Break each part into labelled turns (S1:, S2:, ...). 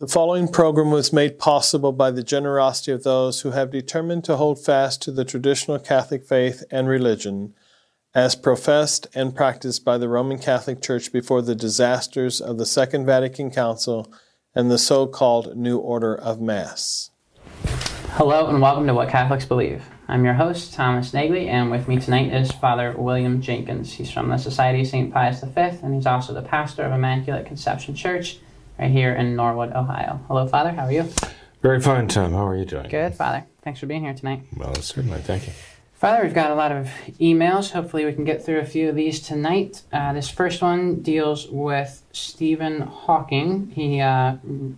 S1: The following program was made possible by the generosity of those who have determined to hold fast to the traditional Catholic faith and religion as professed and practiced by the Roman Catholic Church before the disasters of the Second Vatican Council and the so called New Order of Mass.
S2: Hello and welcome to What Catholics Believe. I'm your host, Thomas Nagley, and with me tonight is Father William Jenkins. He's from the Society of St. Pius V, and he's also the pastor of Immaculate Conception Church right here in Norwood, Ohio. Hello, Father. How are you?
S3: Very fine, Tom. How are you doing?
S2: Good, Father. Thanks for being here tonight.
S3: Well, certainly. Thank you.
S2: Father, we've got a lot of emails. Hopefully, we can get through a few of these tonight. Uh, this first one deals with Stephen Hawking. He uh,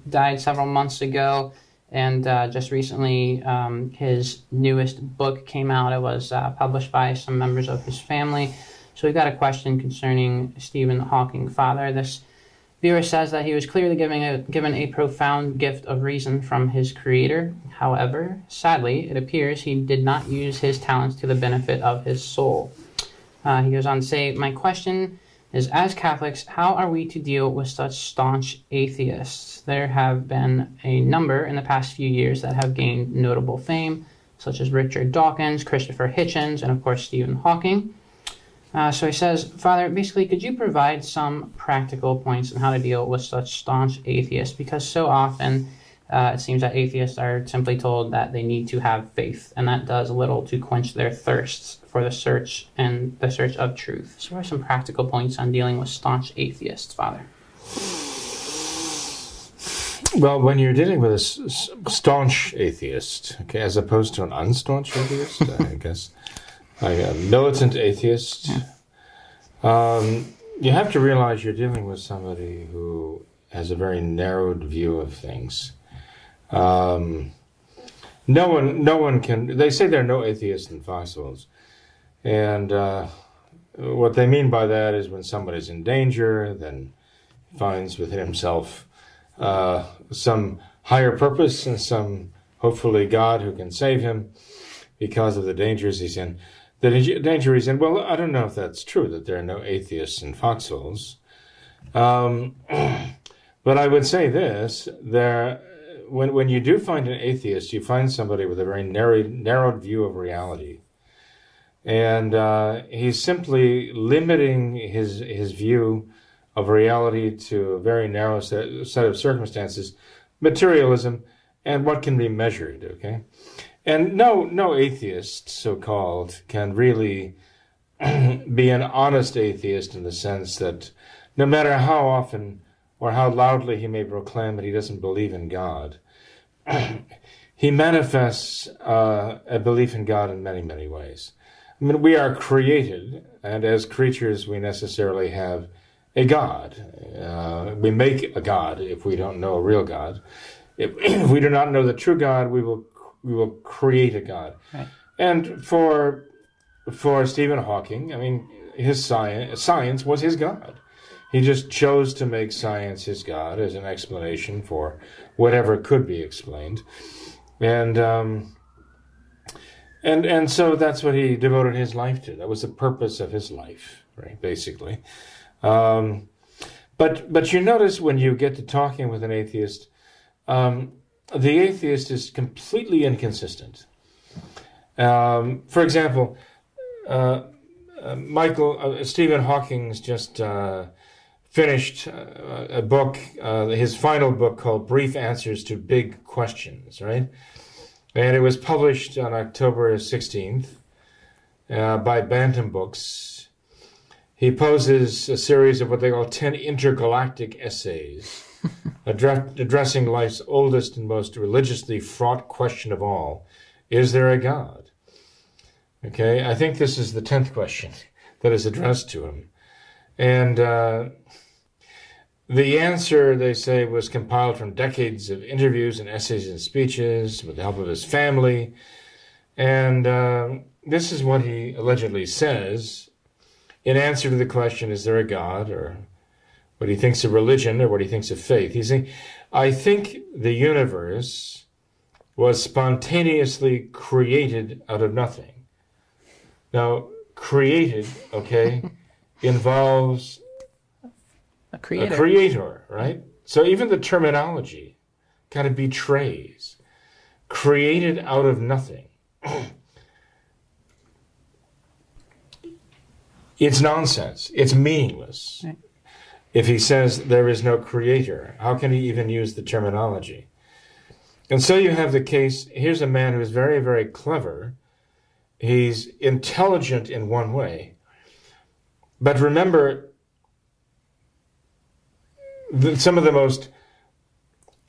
S2: died several months ago, and uh, just recently, um, his newest book came out. It was uh, published by some members of his family. So, we've got a question concerning Stephen Hawking. Father, this Viewer says that he was clearly giving a, given a profound gift of reason from his creator. However, sadly, it appears he did not use his talents to the benefit of his soul. Uh, he goes on to say, My question is As Catholics, how are we to deal with such staunch atheists? There have been a number in the past few years that have gained notable fame, such as Richard Dawkins, Christopher Hitchens, and of course Stephen Hawking. Uh, so he says, Father, basically, could you provide some practical points on how to deal with such staunch atheists? Because so often uh, it seems that atheists are simply told that they need to have faith, and that does little to quench their thirsts for the search and the search of truth. So, what are some practical points on dealing with staunch atheists, Father?
S3: Well, when you're dealing with a staunch atheist, okay, as opposed to an unstaunch atheist, I guess a militant atheist. Yeah. Um, you have to realize you're dealing with somebody who has a very narrowed view of things. Um, no one, no one can. They say there are no atheists in foxholes, and uh, what they mean by that is when somebody's in danger, then finds within himself uh, some higher purpose and some hopefully God who can save him because of the dangers he's in. The danger is in, well, I don't know if that's true, that there are no atheists in foxholes. Um, but I would say this, there, when, when you do find an atheist, you find somebody with a very narrow, narrowed view of reality. And uh, he's simply limiting his, his view of reality to a very narrow set, set of circumstances, materialism, and what can be measured, okay? And no, no atheist, so called, can really be an honest atheist in the sense that no matter how often or how loudly he may proclaim that he doesn't believe in God, he manifests uh, a belief in God in many, many ways. I mean, we are created, and as creatures, we necessarily have a God. Uh, we make a God if we don't know a real God. If, if we do not know the true God, we will we will create a God. Right. And for for Stephen Hawking, I mean, his science science was his God. He just chose to make science his God as an explanation for whatever could be explained, and um, and and so that's what he devoted his life to. That was the purpose of his life, right? Basically. Um, but but you notice when you get to talking with an atheist, um, the atheist is completely inconsistent. Um, for example, uh, uh, Michael uh, Stephen Hawking's just uh, finished uh, a book, uh, his final book called "Brief Answers to Big Questions," right? And it was published on October sixteenth by Bantam Books. He poses a series of what they call ten intergalactic essays addressing life's oldest and most religiously fraught question of all Is there a God? Okay, I think this is the 10th question that is addressed to him. And uh, the answer, they say, was compiled from decades of interviews and essays and speeches with the help of his family. And uh, this is what he allegedly says in answer to the question, Is there a God? or what he thinks of religion or what he thinks of faith. He's saying, I think the universe was spontaneously created out of nothing. Now, created, okay, involves
S2: a creator.
S3: a creator, right? So even the terminology kind of betrays, created out of nothing. it's nonsense. It's meaningless.
S2: Right.
S3: If he says there is no creator, how can he even use the terminology? And so you have the case here's a man who's very, very clever. He's intelligent in one way. But remember, the, some of the most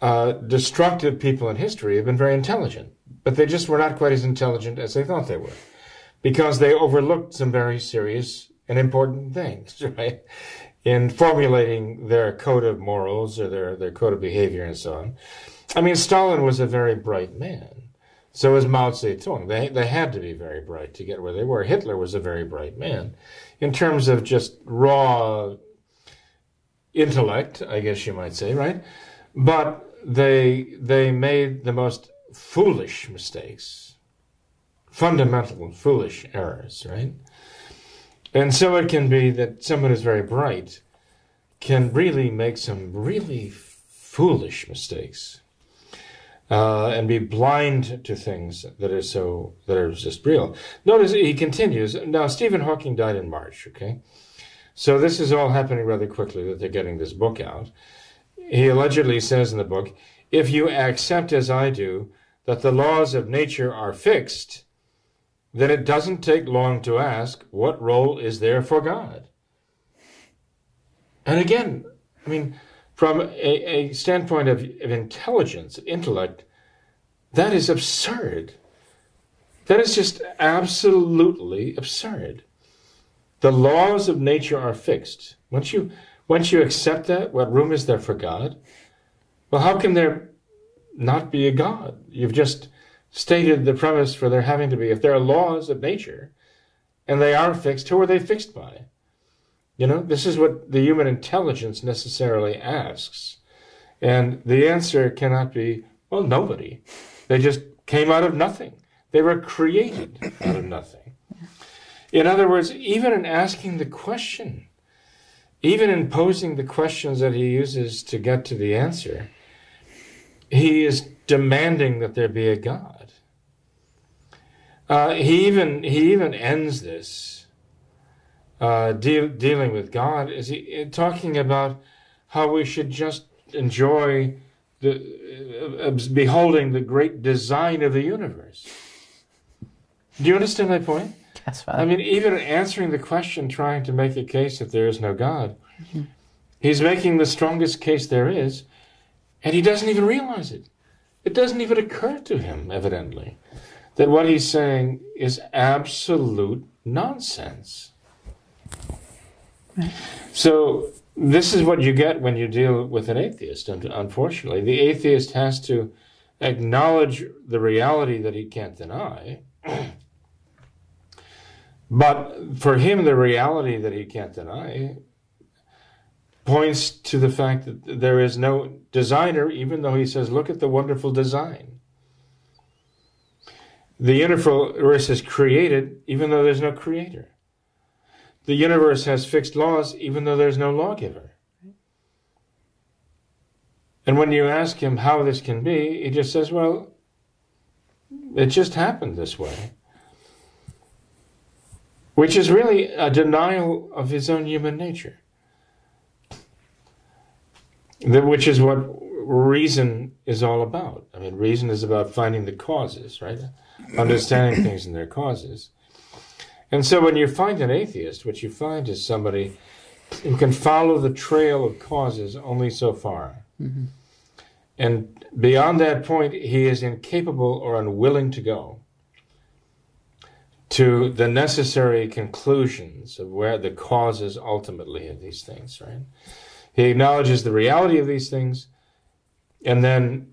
S3: uh, destructive people in history have been very intelligent, but they just were not quite as intelligent as they thought they were because they overlooked some very serious and important things, right? In formulating their code of morals or their, their code of behavior and so on. I mean, Stalin was a very bright man. So was Mao Zedong. They, they had to be very bright to get where they were. Hitler was a very bright man in terms of just raw intellect, I guess you might say, right? But they, they made the most foolish mistakes, fundamental foolish errors, right? And so it can be that someone who's very bright can really make some really foolish mistakes uh, and be blind to things that are so that are just real. Notice he continues. Now Stephen Hawking died in March. Okay, so this is all happening rather quickly that they're getting this book out. He allegedly says in the book, "If you accept as I do that the laws of nature are fixed." Then it doesn't take long to ask what role is there for God? And again, I mean, from a, a standpoint of, of intelligence, intellect, that is absurd. That is just absolutely absurd. The laws of nature are fixed. Once you once you accept that, what room is there for God? Well, how can there not be a God? You've just stated the premise for there having to be. If there are laws of nature and they are fixed, who are they fixed by? You know, this is what the human intelligence necessarily asks. And the answer cannot be, well, nobody. They just came out of nothing. They were created out of nothing. In other words, even in asking the question, even in posing the questions that he uses to get to the answer, he is demanding that there be a God. Uh, he even he even ends this uh, deal, dealing with God is he talking about how we should just enjoy the uh, beholding the great design of the universe. Do you understand my point?
S2: Yes,
S3: I mean, even answering the question, trying to make a case that there is no God, mm-hmm. he's making the strongest case there is, and he doesn't even realize it. It doesn't even occur to him, evidently that what he's saying is absolute nonsense. So, this is what you get when you deal with an atheist, unfortunately. The atheist has to acknowledge the reality that he can't deny. but for him, the reality that he can't deny points to the fact that there is no designer, even though he says, Look at the wonderful design. The universe is created even though there's no creator. The universe has fixed laws even though there's no lawgiver. And when you ask him how this can be, he just says, well, it just happened this way. Which is really a denial of his own human nature. Which is what reason is all about. I mean, reason is about finding the causes, right? understanding things and their causes. And so when you find an atheist, what you find is somebody who can follow the trail of causes only so far. Mm-hmm. And beyond that point, he is incapable or unwilling to go to the necessary conclusions of where the causes ultimately of these things, right? He acknowledges the reality of these things and then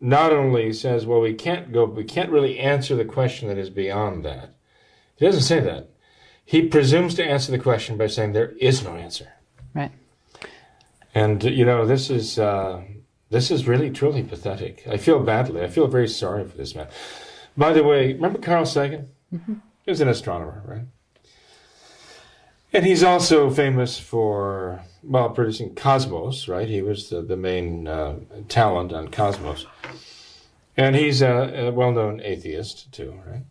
S3: not only says, well, we can't go, we can't really answer the question that is beyond that. He doesn't say that. He presumes to answer the question by saying there is no answer.
S2: Right.
S3: And you know, this is uh, this is really truly pathetic. I feel badly. I feel very sorry for this man. By the way, remember Carl Sagan? Mm-hmm. He was an astronomer, right? And he's also famous for, well, producing Cosmos, right? He was the, the main uh, talent on Cosmos. And he's a, a well known atheist, too, right?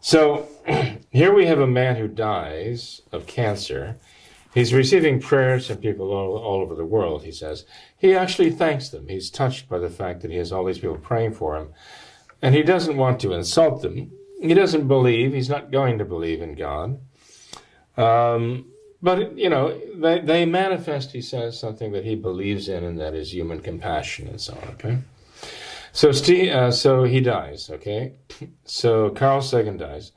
S3: So here we have a man who dies of cancer. He's receiving prayers from people all, all over the world, he says. He actually thanks them. He's touched by the fact that he has all these people praying for him. And he doesn't want to insult them. He doesn't believe, he's not going to believe in God. Um, but, you know, they, they manifest, he says, something that he believes in, and that is human compassion and so on, okay? So, Steve, uh, so he dies, okay? So Carl Sagan dies.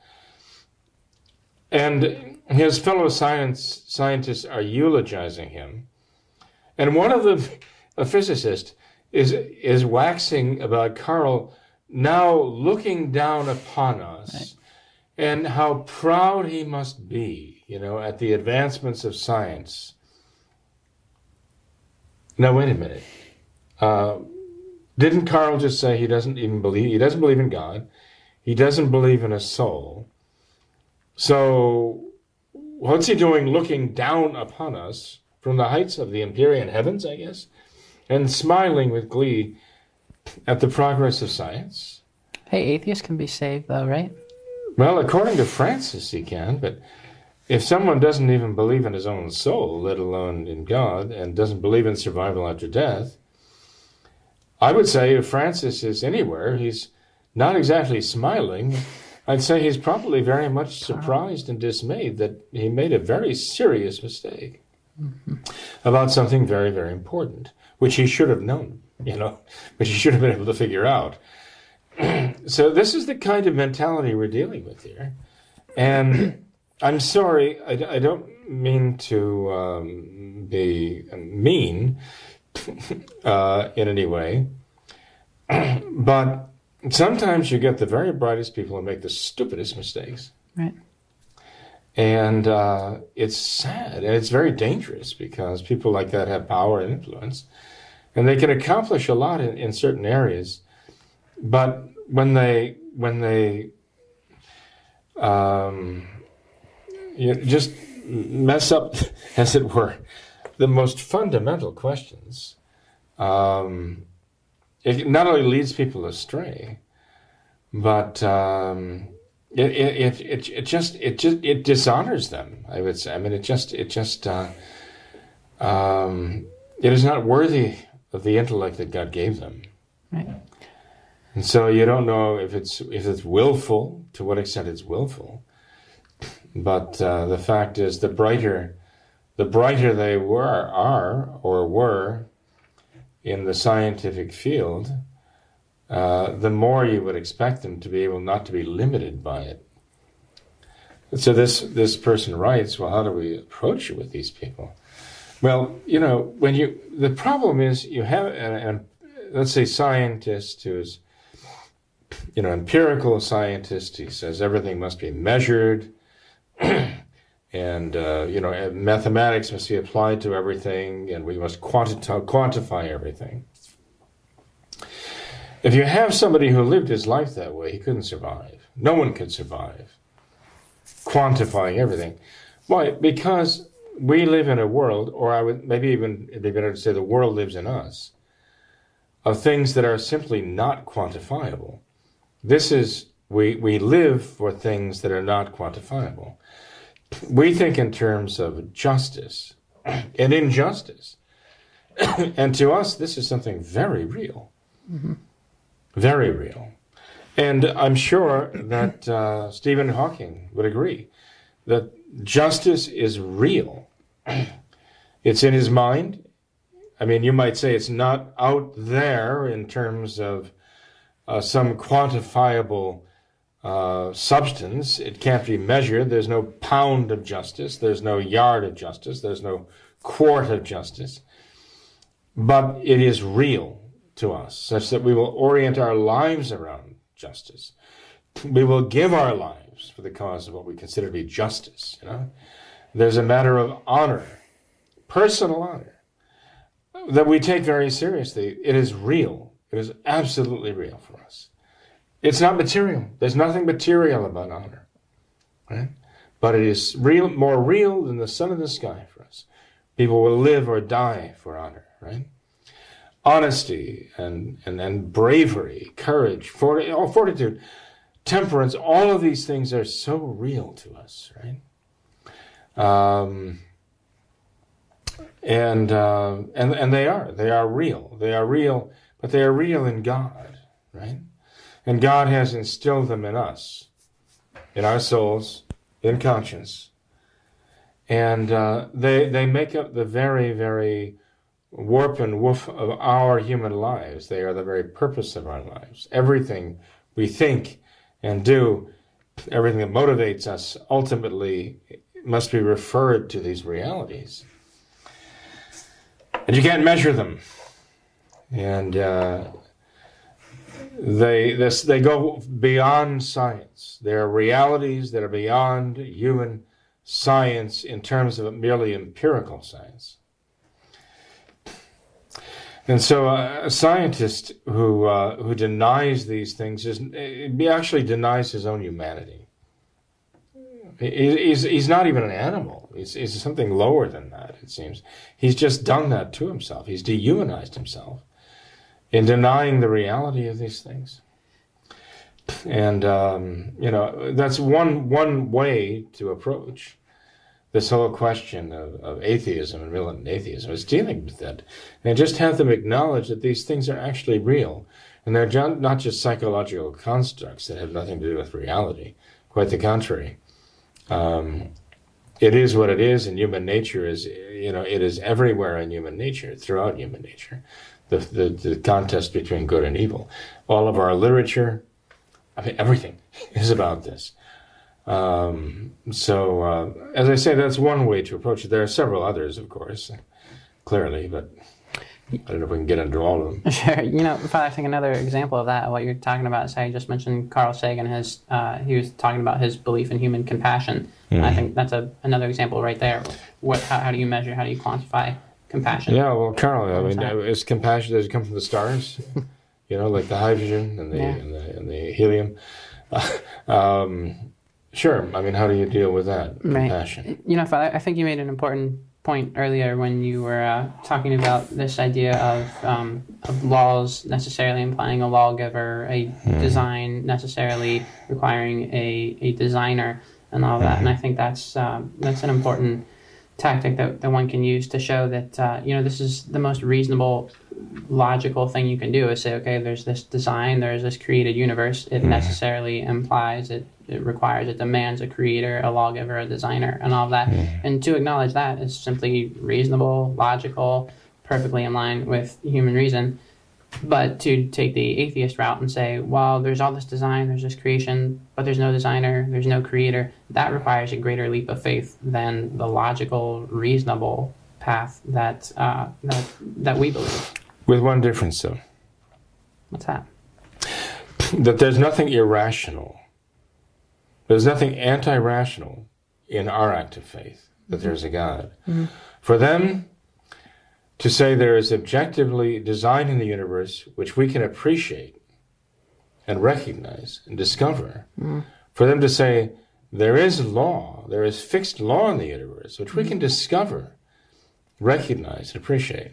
S3: And his fellow science, scientists are eulogizing him. And one of them, a physicist, is, is waxing about Carl now looking down upon us right. and how proud he must be, you know, at the advancements of science. Now, wait a minute. Uh, didn't Carl just say he doesn't even believe, he doesn't believe in God, he doesn't believe in a soul. So, what's he doing looking down upon us from the heights of the Empyrean heavens, I guess, and smiling with glee at the progress of science?
S2: Hey, atheists can be saved, though, right?
S3: Well, according to Francis, he can, but if someone doesn't even believe in his own soul, let alone in God, and doesn't believe in survival after death, I would say if Francis is anywhere, he's not exactly smiling. I'd say he's probably very much surprised and dismayed that he made a very serious mistake mm-hmm. about something very, very important, which he should have known, you know, which he should have been able to figure out. so this is the kind of mentality we're dealing with here. And I'm sorry, I, I don't mean to um, be mean uh, in any way, but sometimes you get the very brightest people who make the stupidest mistakes.
S2: Right.
S3: And uh, it's sad and it's very dangerous because people like that have power and influence and they can accomplish a lot in, in certain areas. But when they, when they, um, you know, just mess up, as it were, the most fundamental questions, um, it not only leads people astray, but um, it, it, it, it just it just it dishonors them. I would say. I mean, it just it just uh, um, it is not worthy of the intellect that God gave them.
S2: Right.
S3: And so you don't know if it's if it's willful, to what extent it's willful. But uh, the fact is, the brighter, the brighter they were, are or were, in the scientific field, uh, the more you would expect them to be able not to be limited by it. so this this person writes, well, how do we approach it with these people? Well, you know, when you the problem is you have an, let's say scientist who's you know empirical scientist. He says everything must be measured. and uh, you know mathematics must be applied to everything and we must quanti- quantify everything. If you have somebody who lived his life that way he couldn't survive. No one could survive quantifying everything. Why? Because we live in a world or i would maybe even it'd be better to say the world lives in us of things that are simply not quantifiable. This is we we live for things that are not quantifiable we think in terms of justice and injustice. and to us, this is something very real. Mm-hmm. Very real. And I'm sure that uh, Stephen Hawking would agree that justice is real. it's in his mind. I mean, you might say it's not out there in terms of uh, some quantifiable uh, substance. It can't be measured. There's no pound of justice. There's no yard of justice. There's no quart of justice. But it is real to us, such that we will orient our lives around justice. We will give our lives for the cause of what we consider to be justice. You know, there's a matter of honor, personal honor, that we take very seriously. It is real. It is absolutely real for us. It's not material. There's nothing material about honor. Right? but it is real, more real than the sun in the sky for us. People will live or die for honor, right? Honesty and, and, and bravery, courage, forti- fortitude, temperance, all of these things are so real to us, right? Um, and, uh, and, and they are. They are real. They are real, but they are real in God, right? And God has instilled them in us, in our souls, in conscience. And uh, they, they make up the very, very warp and woof of our human lives. They are the very purpose of our lives. Everything we think and do, everything that motivates us, ultimately must be referred to these realities. And you can't measure them. And uh, they this they go beyond science. There are realities that are beyond human science in terms of merely empirical science. And so, uh, a scientist who uh, who denies these things is he actually denies his own humanity. He's, he's not even an animal. He's, he's something lower than that. It seems he's just done that to himself. He's dehumanized himself in denying the reality of these things. And um, you know that's one one way to approach this whole question of, of atheism and militant atheism is dealing with that, and just have them acknowledge that these things are actually real, and they're not just psychological constructs that have nothing to do with reality. Quite the contrary. Um, it is what it is, and human nature is, you know, it is everywhere in human nature, throughout human nature the, the, the contest between good and evil. All of our literature, I mean, everything is about this. Um, so, uh, as I say, that's one way to approach it. There are several others, of course, clearly, but I don't know if we can get into all of them.
S2: Sure. You know, I think another example of that, what you're talking about, say, you just mentioned Carl Sagan. His uh, he was talking about his belief in human compassion. Mm-hmm. I think that's a, another example right there. What? How, how do you measure? How do you quantify compassion.
S3: Yeah, well, Carl, I mean, is compassion does it come from the stars? you know, like the hydrogen and the yeah. and, the, and the helium. um, sure. I mean, how do you deal with that right. compassion?
S2: You know, I think you made an important point earlier when you were uh, talking about this idea of, um, of laws necessarily implying a lawgiver, a mm. design necessarily requiring a, a designer, and all that. Mm-hmm. And I think that's uh, that's an important tactic that, that one can use to show that uh, you know this is the most reasonable logical thing you can do is say okay there's this design there's this created universe it mm-hmm. necessarily implies it it requires it demands a creator a lawgiver a designer and all of that mm-hmm. and to acknowledge that is simply reasonable logical perfectly in line with human reason but to take the atheist route and say, well, there's all this design, there's this creation, but there's no designer, there's no creator, that requires a greater leap of faith than the logical, reasonable path that uh, that that we believe.
S3: With one difference, though.
S2: What's that?
S3: That there's nothing irrational. There's nothing anti-rational in our act of faith that there's a God. Mm-hmm. For them, to say there is objectively design in the universe which we can appreciate and recognize and discover, mm. for them to say there is law, there is fixed law in the universe which we can discover, recognize, and appreciate.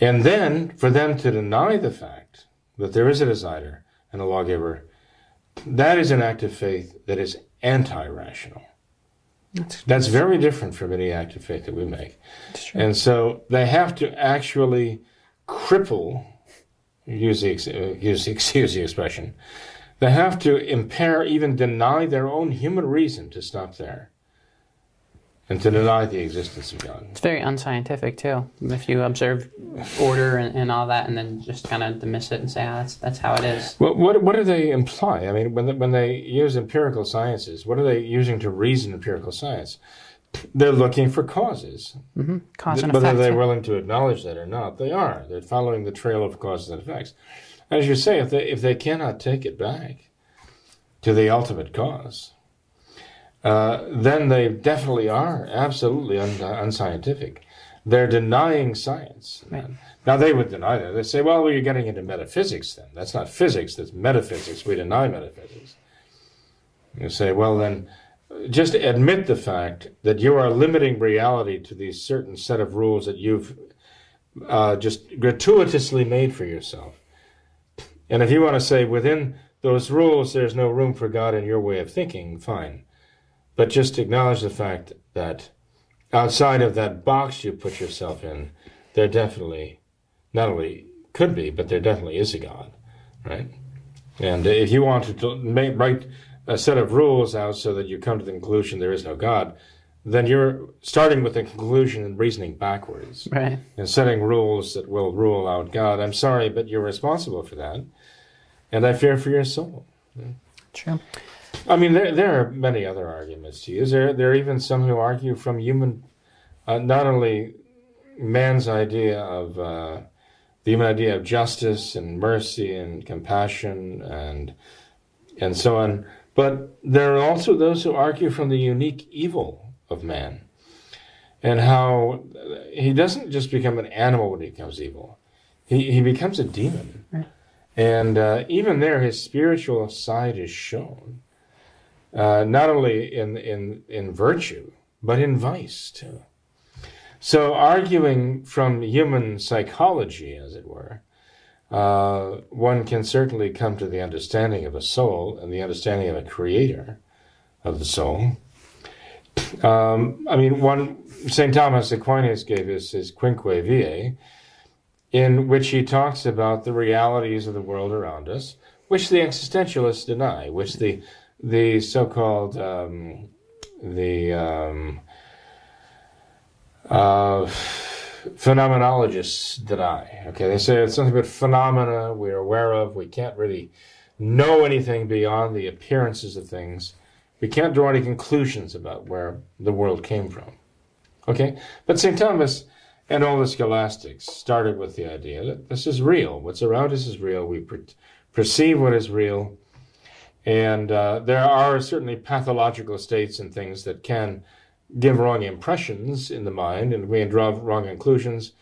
S3: And then for them to deny the fact that there is a designer and a lawgiver, that is an act of faith that is anti rational. That's, That's very different from any act of faith that we make. And so they have to actually cripple, use the, uh, use, excuse the expression, they have to impair, even deny their own human reason to stop there and to deny the existence of God.
S2: It's very unscientific too. If you observe order and, and all that, and then just kind of dismiss it and say, "Ah, that's that's how it is."
S3: Well, what what do they imply? I mean, when they, when they use empirical sciences, what are they using to reason empirical science? They're looking for causes.
S2: Mm-hmm. Cause and
S3: Whether
S2: effect.
S3: they're willing to acknowledge that or not, they are. They're following the trail of causes and effects. As you say, if they if they cannot take it back to the ultimate cause, uh, then they definitely are absolutely un- unscientific. They're denying science. Right. Now they would deny that. They say, "Well, well, you're getting into metaphysics. Then that's not physics. That's metaphysics. We deny metaphysics." You say, "Well, then, just admit the fact that you are limiting reality to these certain set of rules that you've uh, just gratuitously made for yourself. And if you want to say within those rules there's no room for God in your way of thinking, fine. But just acknowledge the fact that outside of that box you put yourself in, there definitely not only could be, but there definitely is a God, right? And if you wanted to make, write a set of rules out so that you come to the conclusion there is no God, then you're starting with the conclusion and reasoning backwards.
S2: Right.
S3: And setting rules that will rule out God. I'm sorry, but you're responsible for that. And I fear for your soul.
S2: True.
S3: I mean, there, there are many other arguments to use. There, there are even some who argue from human, uh, not only man's idea of uh, the human idea of justice and mercy and compassion and and so on, but there are also those who argue from the unique evil of man and how he doesn't just become an animal when he becomes evil, he, he becomes a demon. And uh, even there, his spiritual side is shown, uh, not only in, in, in virtue, but in vice too. So, arguing from human psychology, as it were, uh, one can certainly come to the understanding of a soul and the understanding of a creator of the soul. Um, I mean, one St. Thomas Aquinas gave us his Quinque Viae, in which he talks about the realities of the world around us, which the existentialists deny, which the the so-called um, the um, uh, phenomenologists deny. Okay, they say it's something about phenomena we're aware of. We can't really know anything beyond the appearances of things. We can't draw any conclusions about where the world came from. Okay, but St. Thomas and all the scholastics started with the idea that this is real. What's around us is real. We per- perceive what is real. And uh, there are certainly pathological states and things that can give wrong impressions in the mind, and we can draw wrong conclusions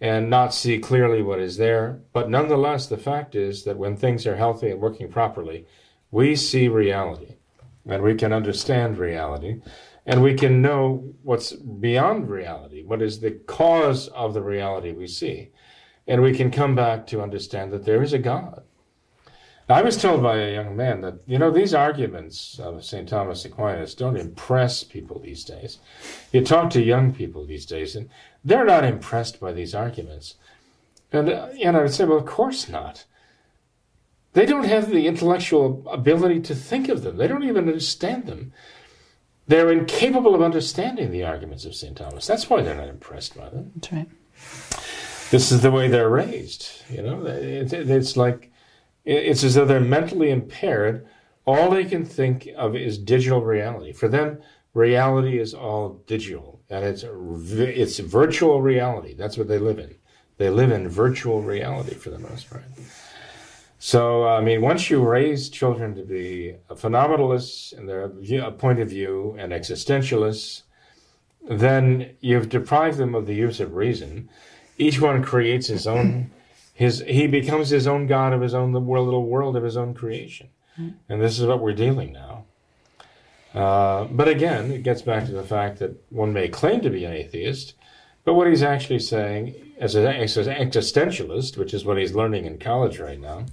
S3: and not see clearly what is there. But nonetheless, the fact is that when things are healthy and working properly, we see reality and we can understand reality and we can know what's beyond reality, what is the cause of the reality we see. And we can come back to understand that there is a God. I was told by a young man that, you know, these arguments of St. Thomas Aquinas don't impress people these days. You talk to young people these days, and they're not impressed by these arguments. And, uh, and I would say, well, of course not. They don't have the intellectual ability to think of them, they don't even understand them. They're incapable of understanding the arguments of St. Thomas. That's why they're not impressed by them.
S2: That's right.
S3: This is the way they're raised. You know, it, it, it's like it's as though they're mentally impaired. All they can think of is digital reality. For them, reality is all digital, and it's it's virtual reality. That's what they live in. They live in virtual reality for the most part. So, I mean, once you raise children to be phenomenalists in their view, uh, point of view and existentialists, then you've deprived them of the use of reason. Each one creates his own, his he becomes his own god of his own little world of his own creation, and this is what we're dealing now. Uh, but again, it gets back to the fact that one may claim to be an atheist, but what he's actually saying as an existentialist, which is what he's learning in college right now,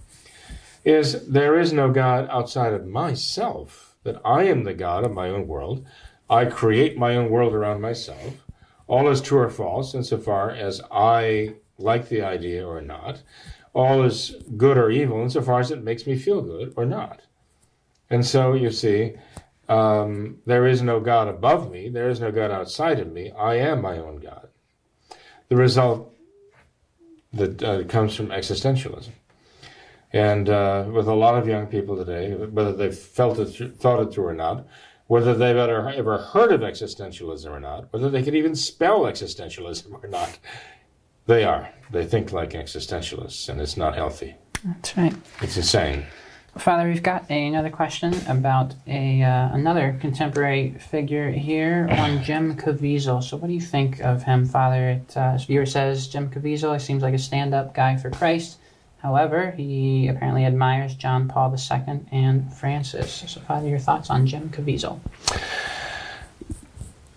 S3: is there is no God outside of myself, that I am the God of my own world. I create my own world around myself. All is true or false insofar as I like the idea or not. All is good or evil insofar as it makes me feel good or not. And so you see, um, there is no God above me, there is no God outside of me. I am my own God. The result that uh, comes from existentialism. And uh, with a lot of young people today, whether they've felt it, thought it through or not, whether they've ever, ever heard of existentialism or not, whether they could even spell existentialism or not, they are. They think like existentialists, and it's not healthy.
S2: That's right.
S3: It's insane.
S2: Father, we've got another question about a uh, another contemporary figure here on Jim Caviezel. So, what do you think of him, Father? It, uh, this viewer says Jim Caviezel seems like a stand-up guy for Christ. However, he apparently admires John Paul II and Francis. So, Father, your thoughts on Jim Caviezel?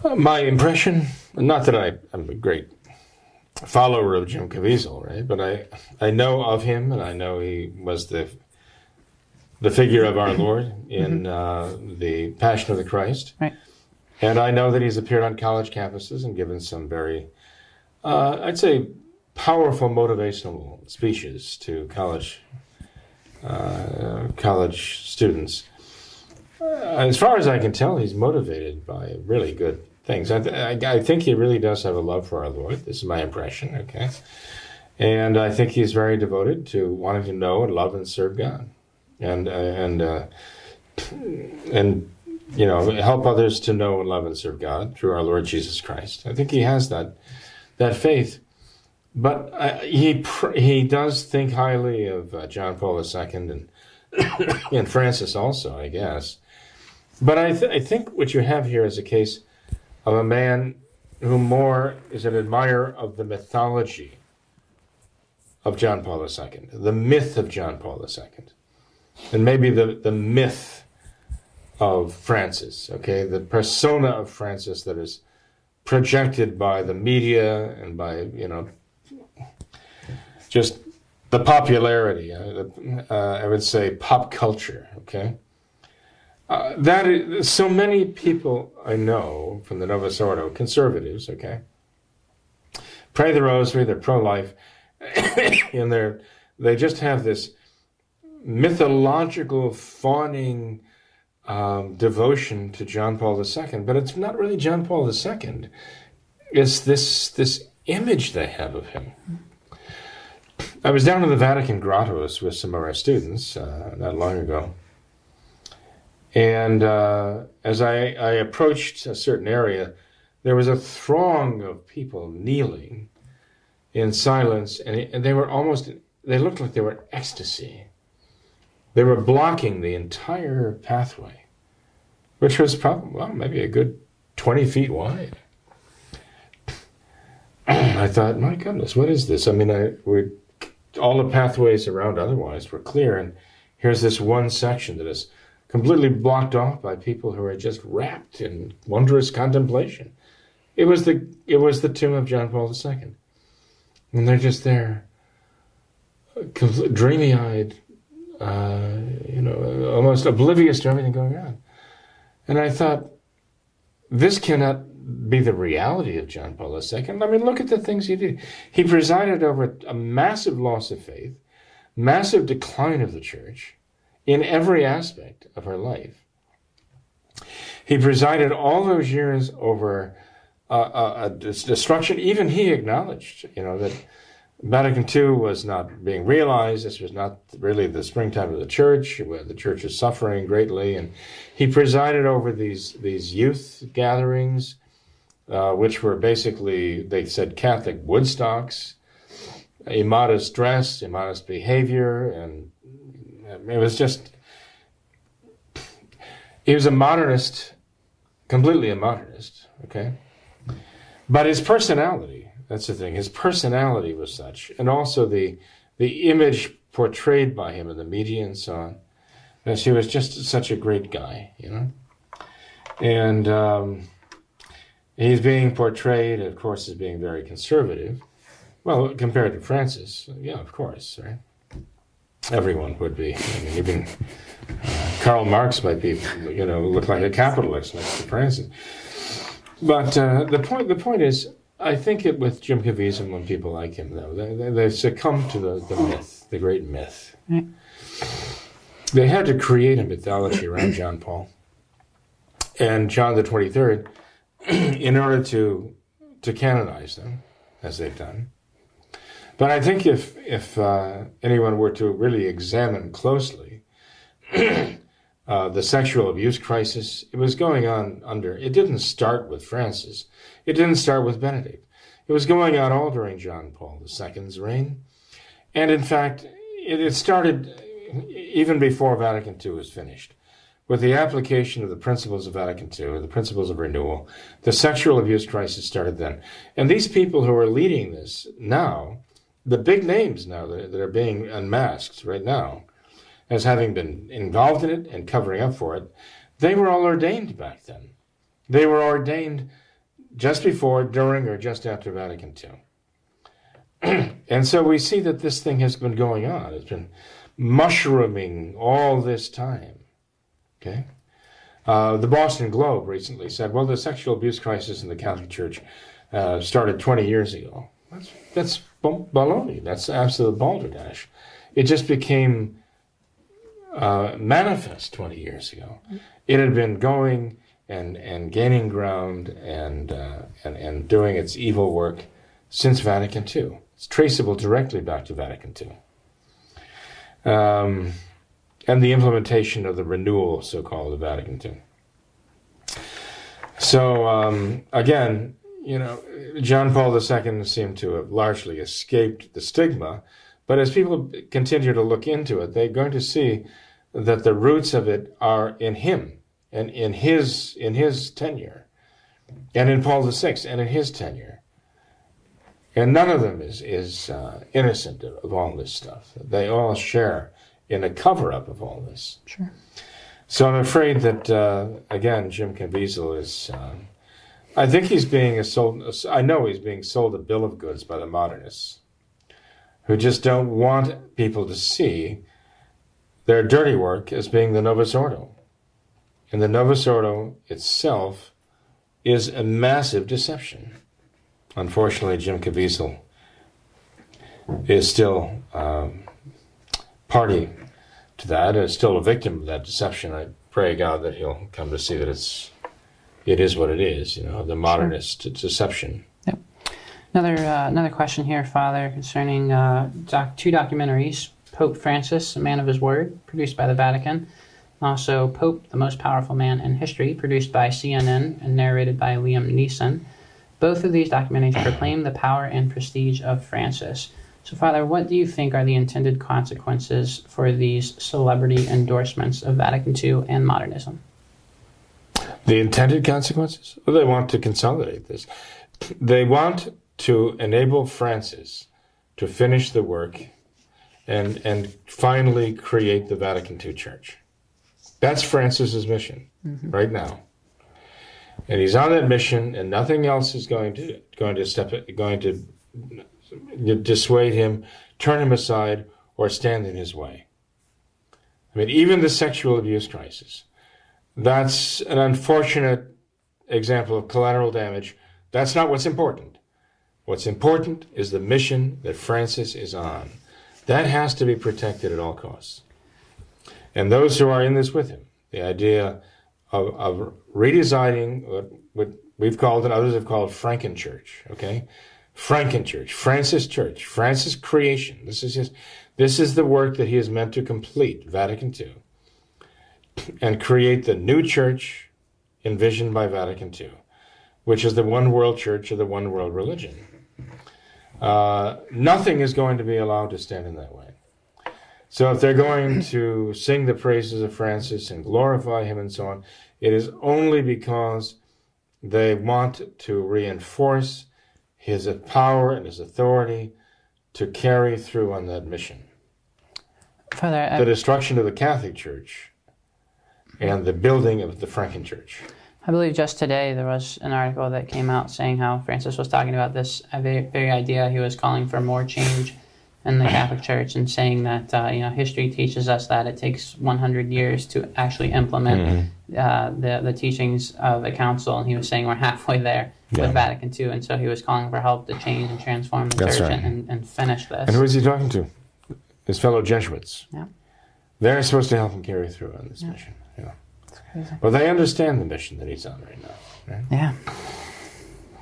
S3: Uh, my impression, not that I, I'm a great follower of Jim Caviezel, right? But I, I know of him, and I know he was the the figure of our Lord in uh, the Passion of the Christ.
S2: Right.
S3: And I know that he's appeared on college campuses and given some very, uh, I'd say, powerful motivational speeches to college uh, college students. Uh, as far as I can tell, he's motivated by really good things. I, th- I, think he really does have a love for our Lord. This is my impression. Okay. And I think he's very devoted to wanting to know and love and serve God, and uh, and uh, and you know help others to know and love and serve God through our Lord Jesus Christ. I think he has that that faith, but uh, he pr- he does think highly of uh, John Paul II and and Francis also, I guess. But I th- I think what you have here is a case of a man who more is an admirer of the mythology of John Paul II, the myth of John Paul II, and maybe the, the myth of Francis, okay, the persona of Francis that is projected by the media and by, you know, just the popularity, uh, uh, I would say pop culture, okay? Uh, that is, so many people I know from the Novus Ordo, conservatives, okay, pray the rosary, they're pro-life, and they're they just have this mythological fawning um, devotion to John Paul II, but it's not really John Paul II. It's this this image they have of him. I was down in the Vatican grottos with some of our students uh, not long ago. And uh, as I, I approached a certain area, there was a throng of people kneeling in silence, and, and they were almost, they looked like they were in ecstasy. They were blocking the entire pathway, which was probably, well, maybe a good 20 feet wide. I thought, my goodness, what is this? I mean, I, we, all the pathways around otherwise were clear, and here's this one section that is completely blocked off by people who are just wrapped in wondrous contemplation. It was the it was the tomb of John Paul II, and they're just there, dreamy-eyed, uh, you know, almost oblivious to everything going on. And I thought, this cannot be the reality of John Paul II. I mean, look at the things he did. He presided over a massive loss of faith, massive decline of the church in every aspect of her life. He presided all those years over a, a destruction. Even he acknowledged, you know, that Vatican II was not being realized. This was not really the springtime of the church, where the church is suffering greatly. And he presided over these these youth gatherings, uh, which were basically they said Catholic Woodstocks, immodest dress, immodest behavior, and it was just. He was a modernist, completely a modernist, okay? But his personality, that's the thing, his personality was such, and also the, the image portrayed by him in the media and so on, that he was just such a great guy, you know? And um, he's being portrayed, of course, as being very conservative. Well, compared to Francis, yeah, of course, right? Everyone would be. I mean, even uh, Karl Marx might be, you know, look like a capitalist next to Francis. But uh, the point, the point is, I think it with Jim Caviezel and people like him, though, they, they, they've succumbed to the, the myth, the great myth. They had to create a mythology around John Paul and John the Twenty Third in order to to canonize them, as they've done. But I think if if uh, anyone were to really examine closely uh, the sexual abuse crisis, it was going on under. It didn't start with Francis. It didn't start with Benedict. It was going on all during John Paul II's reign, and in fact, it, it started even before Vatican II was finished. With the application of the principles of Vatican II, the principles of renewal, the sexual abuse crisis started then. And these people who are leading this now the big names now that, that are being unmasked right now as having been involved in it and covering up for it, they were all ordained back then. They were ordained just before, during, or just after Vatican II. and so we see that this thing has been going on. It's been mushrooming all this time. Okay? Uh, the Boston Globe recently said, well, the sexual abuse crisis in the Catholic Church uh, started 20 years ago. That's, that's baloney. That's absolute balderdash. It just became uh, manifest 20 years ago. It had been going and, and gaining ground and, uh, and, and doing its evil work since Vatican II. It's traceable directly back to Vatican II. Um, and the implementation of the renewal, so called, of Vatican II. So, um, again, you know, John Paul II seemed to have largely escaped the stigma, but as people continue to look into it, they're going to see that the roots of it are in him and in his in his tenure, and in Paul VI and in his tenure. And none of them is is uh, innocent of, all this stuff. They all share in a cover up of all this.
S2: Sure.
S3: So I'm afraid that uh, again, Jim Caviezel is. Um, I think he's being sold. I know he's being sold a bill of goods by the modernists, who just don't want people to see their dirty work as being the Novus Ordo, and the Novus Ordo itself is a massive deception. Unfortunately, Jim Caviezel is still um, party to that, and is still a victim of that deception. I pray God that he'll come to see that it's it is what it is, you know, the modernist sure. deception.
S2: Yep. Another uh, another question here, Father, concerning uh, doc- two documentaries: Pope Francis, a man of his word, produced by the Vatican, also Pope, the most powerful man in history, produced by CNN and narrated by Liam Neeson. Both of these documentaries proclaim the power and prestige of Francis. So, Father, what do you think are the intended consequences for these celebrity endorsements of Vatican II and modernism?
S3: The intended consequences? Well, they want to consolidate this. They want to enable Francis to finish the work and, and finally create the Vatican II Church. That's Francis's mission mm-hmm. right now. And he's on that mission, and nothing else is going to going to step going to dissuade him, turn him aside, or stand in his way. I mean, even the sexual abuse crisis that's an unfortunate example of collateral damage. That's not what's important. What's important is the mission that Francis is on. That has to be protected at all costs. And those who are in this with him, the idea of, of redesigning what, what we've called and others have called Frankenchurch, okay? Frankenchurch, Francis Church, Francis creation. This is his, this is the work that he is meant to complete, Vatican II and create the new church envisioned by Vatican II, which is the one world church of the one world religion. Uh, nothing is going to be allowed to stand in that way. So if they're going to sing the praises of Francis and glorify him and so on, it is only because they want to reinforce his power and his authority to carry through on that mission.
S2: Father,
S3: the destruction of the Catholic Church and the building of the Franken Church.
S2: I believe just today there was an article that came out saying how Francis was talking about this very, idea. He was calling for more change in the Catholic Church and saying that uh, you know history teaches us that it takes 100 years to actually implement mm-hmm. uh, the the teachings of the Council, and he was saying we're halfway there yeah. with Vatican II, and so he was calling for help to change and transform the That's Church right. and, and finish this.
S3: And who is he talking to? His fellow Jesuits.
S2: Yeah.
S3: They're supposed to help him carry through on this yeah. mission. Crazy. Well, they understand the mission that he's on right now. Right?
S2: Yeah.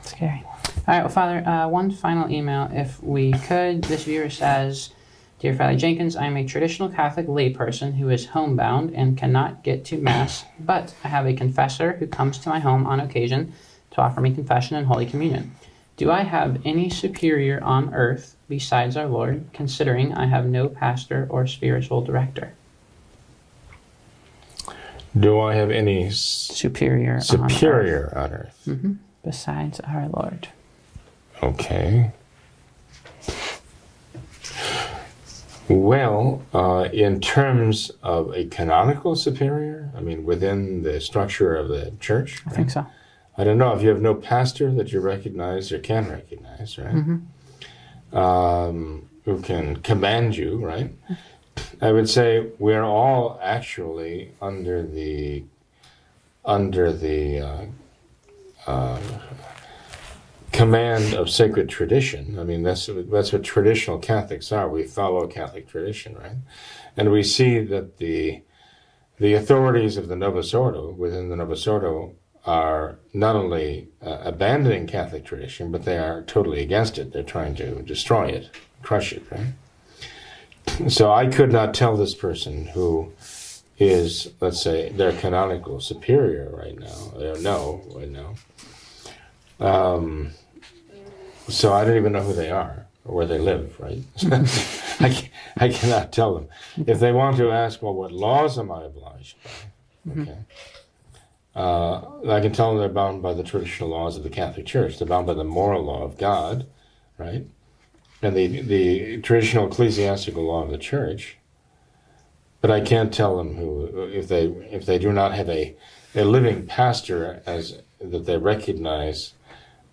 S2: Scary. All right, well, Father, uh, one final email, if we could. This viewer says, Dear Father Jenkins, I am a traditional Catholic layperson who is homebound and cannot get to Mass, but I have a confessor who comes to my home on occasion to offer me confession and Holy Communion. Do I have any superior on earth besides our Lord, considering I have no pastor or spiritual director?
S3: Do I have any
S2: superior
S3: superior on earth, on earth?
S2: Mm-hmm. besides our Lord?
S3: Okay. Well, uh, in terms of a canonical superior, I mean, within the structure of the church,
S2: I think so.
S3: I don't know if you have no pastor that you recognize or can recognize, right? Um, who can command you, right? I would say we're all actually under the under the uh, uh, command of sacred tradition. I mean, that's that's what traditional Catholics are. We follow Catholic tradition, right? And we see that the the authorities of the Novus Ordo within the Novus Ordo are not only uh, abandoning Catholic tradition, but they are totally against it. They're trying to destroy it, crush it, right? So I could not tell this person who is, let's say, their canonical superior right now. I don't know right now. Um, so I don't even know who they are or where they live, right? I, I cannot tell them. If they want to ask, well, what laws am I obliged by? Okay. Uh, I can tell them they're bound by the traditional laws of the Catholic Church. They're bound by the moral law of God, right? And the, the traditional ecclesiastical law of the Church. But I can't tell them who, if they if they do not have a, a living pastor as that they recognize,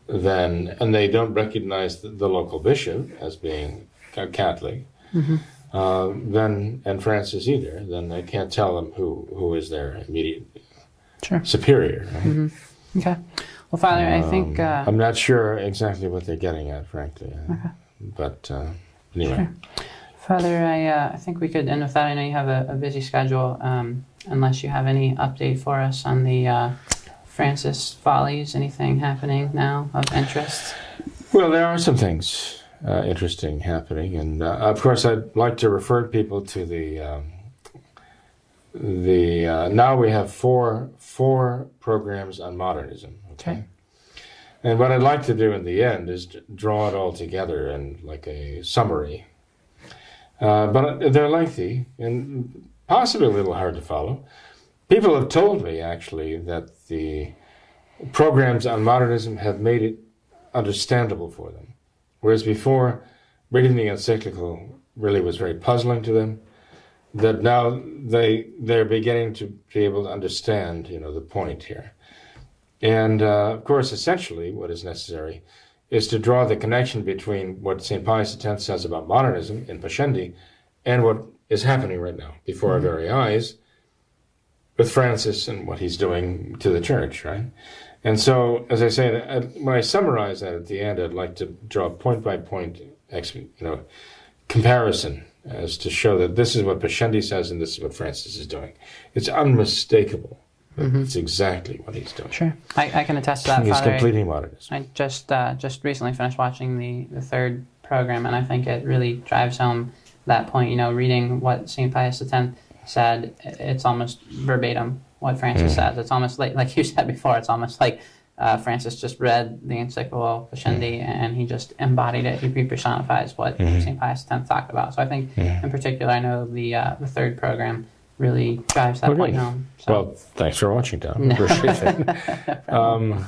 S3: then and they don't recognize the, the local bishop as being a Catholic, uh, then and Francis either, then I can't tell them who who is their immediate
S2: Sure.
S3: superior. right?
S2: Okay. Well, Father, I think.
S3: Um,
S2: Uh,
S3: I'm not sure exactly what they're getting at, frankly. But uh, anyway,
S2: Father, I, uh, I think we could end with that. I know you have a, a busy schedule. Um, unless you have any update for us on the uh, Francis Follies, anything happening now of interest?
S3: well, there are some things uh, interesting happening, and uh, of course, I'd like to refer people to the um, the. Uh, now we have four four programs on modernism.
S2: Okay.
S3: And what I'd like to do in the end is draw it all together in like a summary. Uh, but they're lengthy and possibly a little hard to follow. People have told me actually that the programs on modernism have made it understandable for them, whereas before reading the encyclical really was very puzzling to them. That now they they're beginning to be able to understand, you know, the point here. And uh, of course, essentially, what is necessary is to draw the connection between what St. Pius X says about modernism in Pascendi and what is happening right now before our very eyes with Francis and what he's doing to the church, right? And so, as I say, when I summarize that at the end, I'd like to draw point by point, you know, comparison as to show that this is what Pascendi says and this is what Francis is doing. It's unmistakable. That It's exactly what he's doing.
S2: Sure. I, I can attest to that,
S3: He's
S2: Father.
S3: completing modernism.
S2: I just uh, just recently finished watching the, the third program, and I think it really drives home that point. You know, reading what St. Pius X said, it's almost verbatim what Francis says. It's almost like, like you said before, it's almost like uh, Francis just read the encyclical Pascendi and he just embodied it. He personifies what St. Pius X talked about. So I think, in particular, I know the uh, the third program really drives that
S3: Okay.
S2: point home. So.
S3: Well, thanks for watching, Tom. Appreciate it. Um,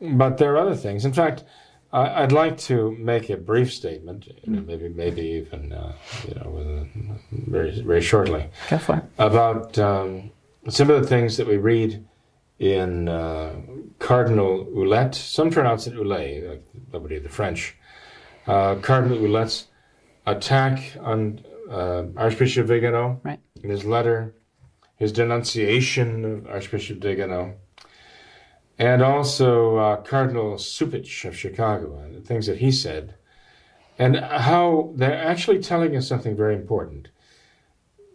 S3: but there are other things. In fact, I, I'd like to make a brief statement, you know, maybe maybe even uh, you know very very shortly,
S2: Go for it.
S3: about um, some of the things that we read in uh, Cardinal Ouellet. Some pronounce it Oulet, like nobody of the French. Uh, Cardinal Ouellet's attack on uh, Archbishop Vigano
S2: Right.
S3: in his letter, his denunciation of Archbishop Vigano, and also uh, Cardinal Cupich of Chicago and the things that he said, and how they're actually telling us something very important.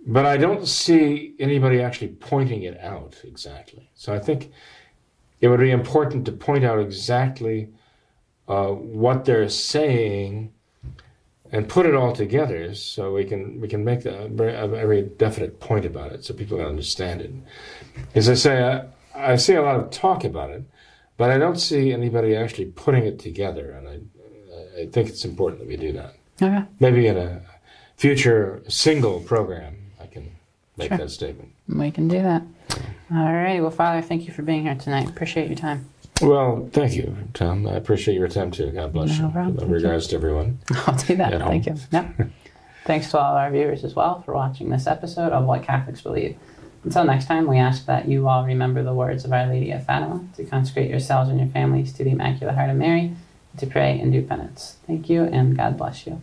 S3: But I don't see anybody actually pointing it out exactly. So I think it would be important to point out exactly uh, what they're saying and put it all together so we can we can make a uh, very, a very definite point about it so people can understand it. As I say, I, I see a lot of talk about it, but I don't see anybody actually putting it together, and I I think it's important that we do that.
S2: Okay.
S3: Maybe in a future single program, I can make
S2: Sure.
S3: that statement.
S2: We can do that. All right. Well, Father, thank you for being here tonight. Appreciate your time.
S3: Well, thank you, Tom. I appreciate your attempt too. God bless
S2: No
S3: you.
S2: problem. Thank you.
S3: regards to everyone.
S2: I'll do that. Thank
S3: home.
S2: you. Yeah. Thanks to all our viewers as well for watching this episode of What Catholics Believe. Until next time, we ask that you all remember the words of Our Lady of Fatima to consecrate yourselves and your families to the Immaculate Heart of Mary, to pray and do penance. Thank you, and God bless you.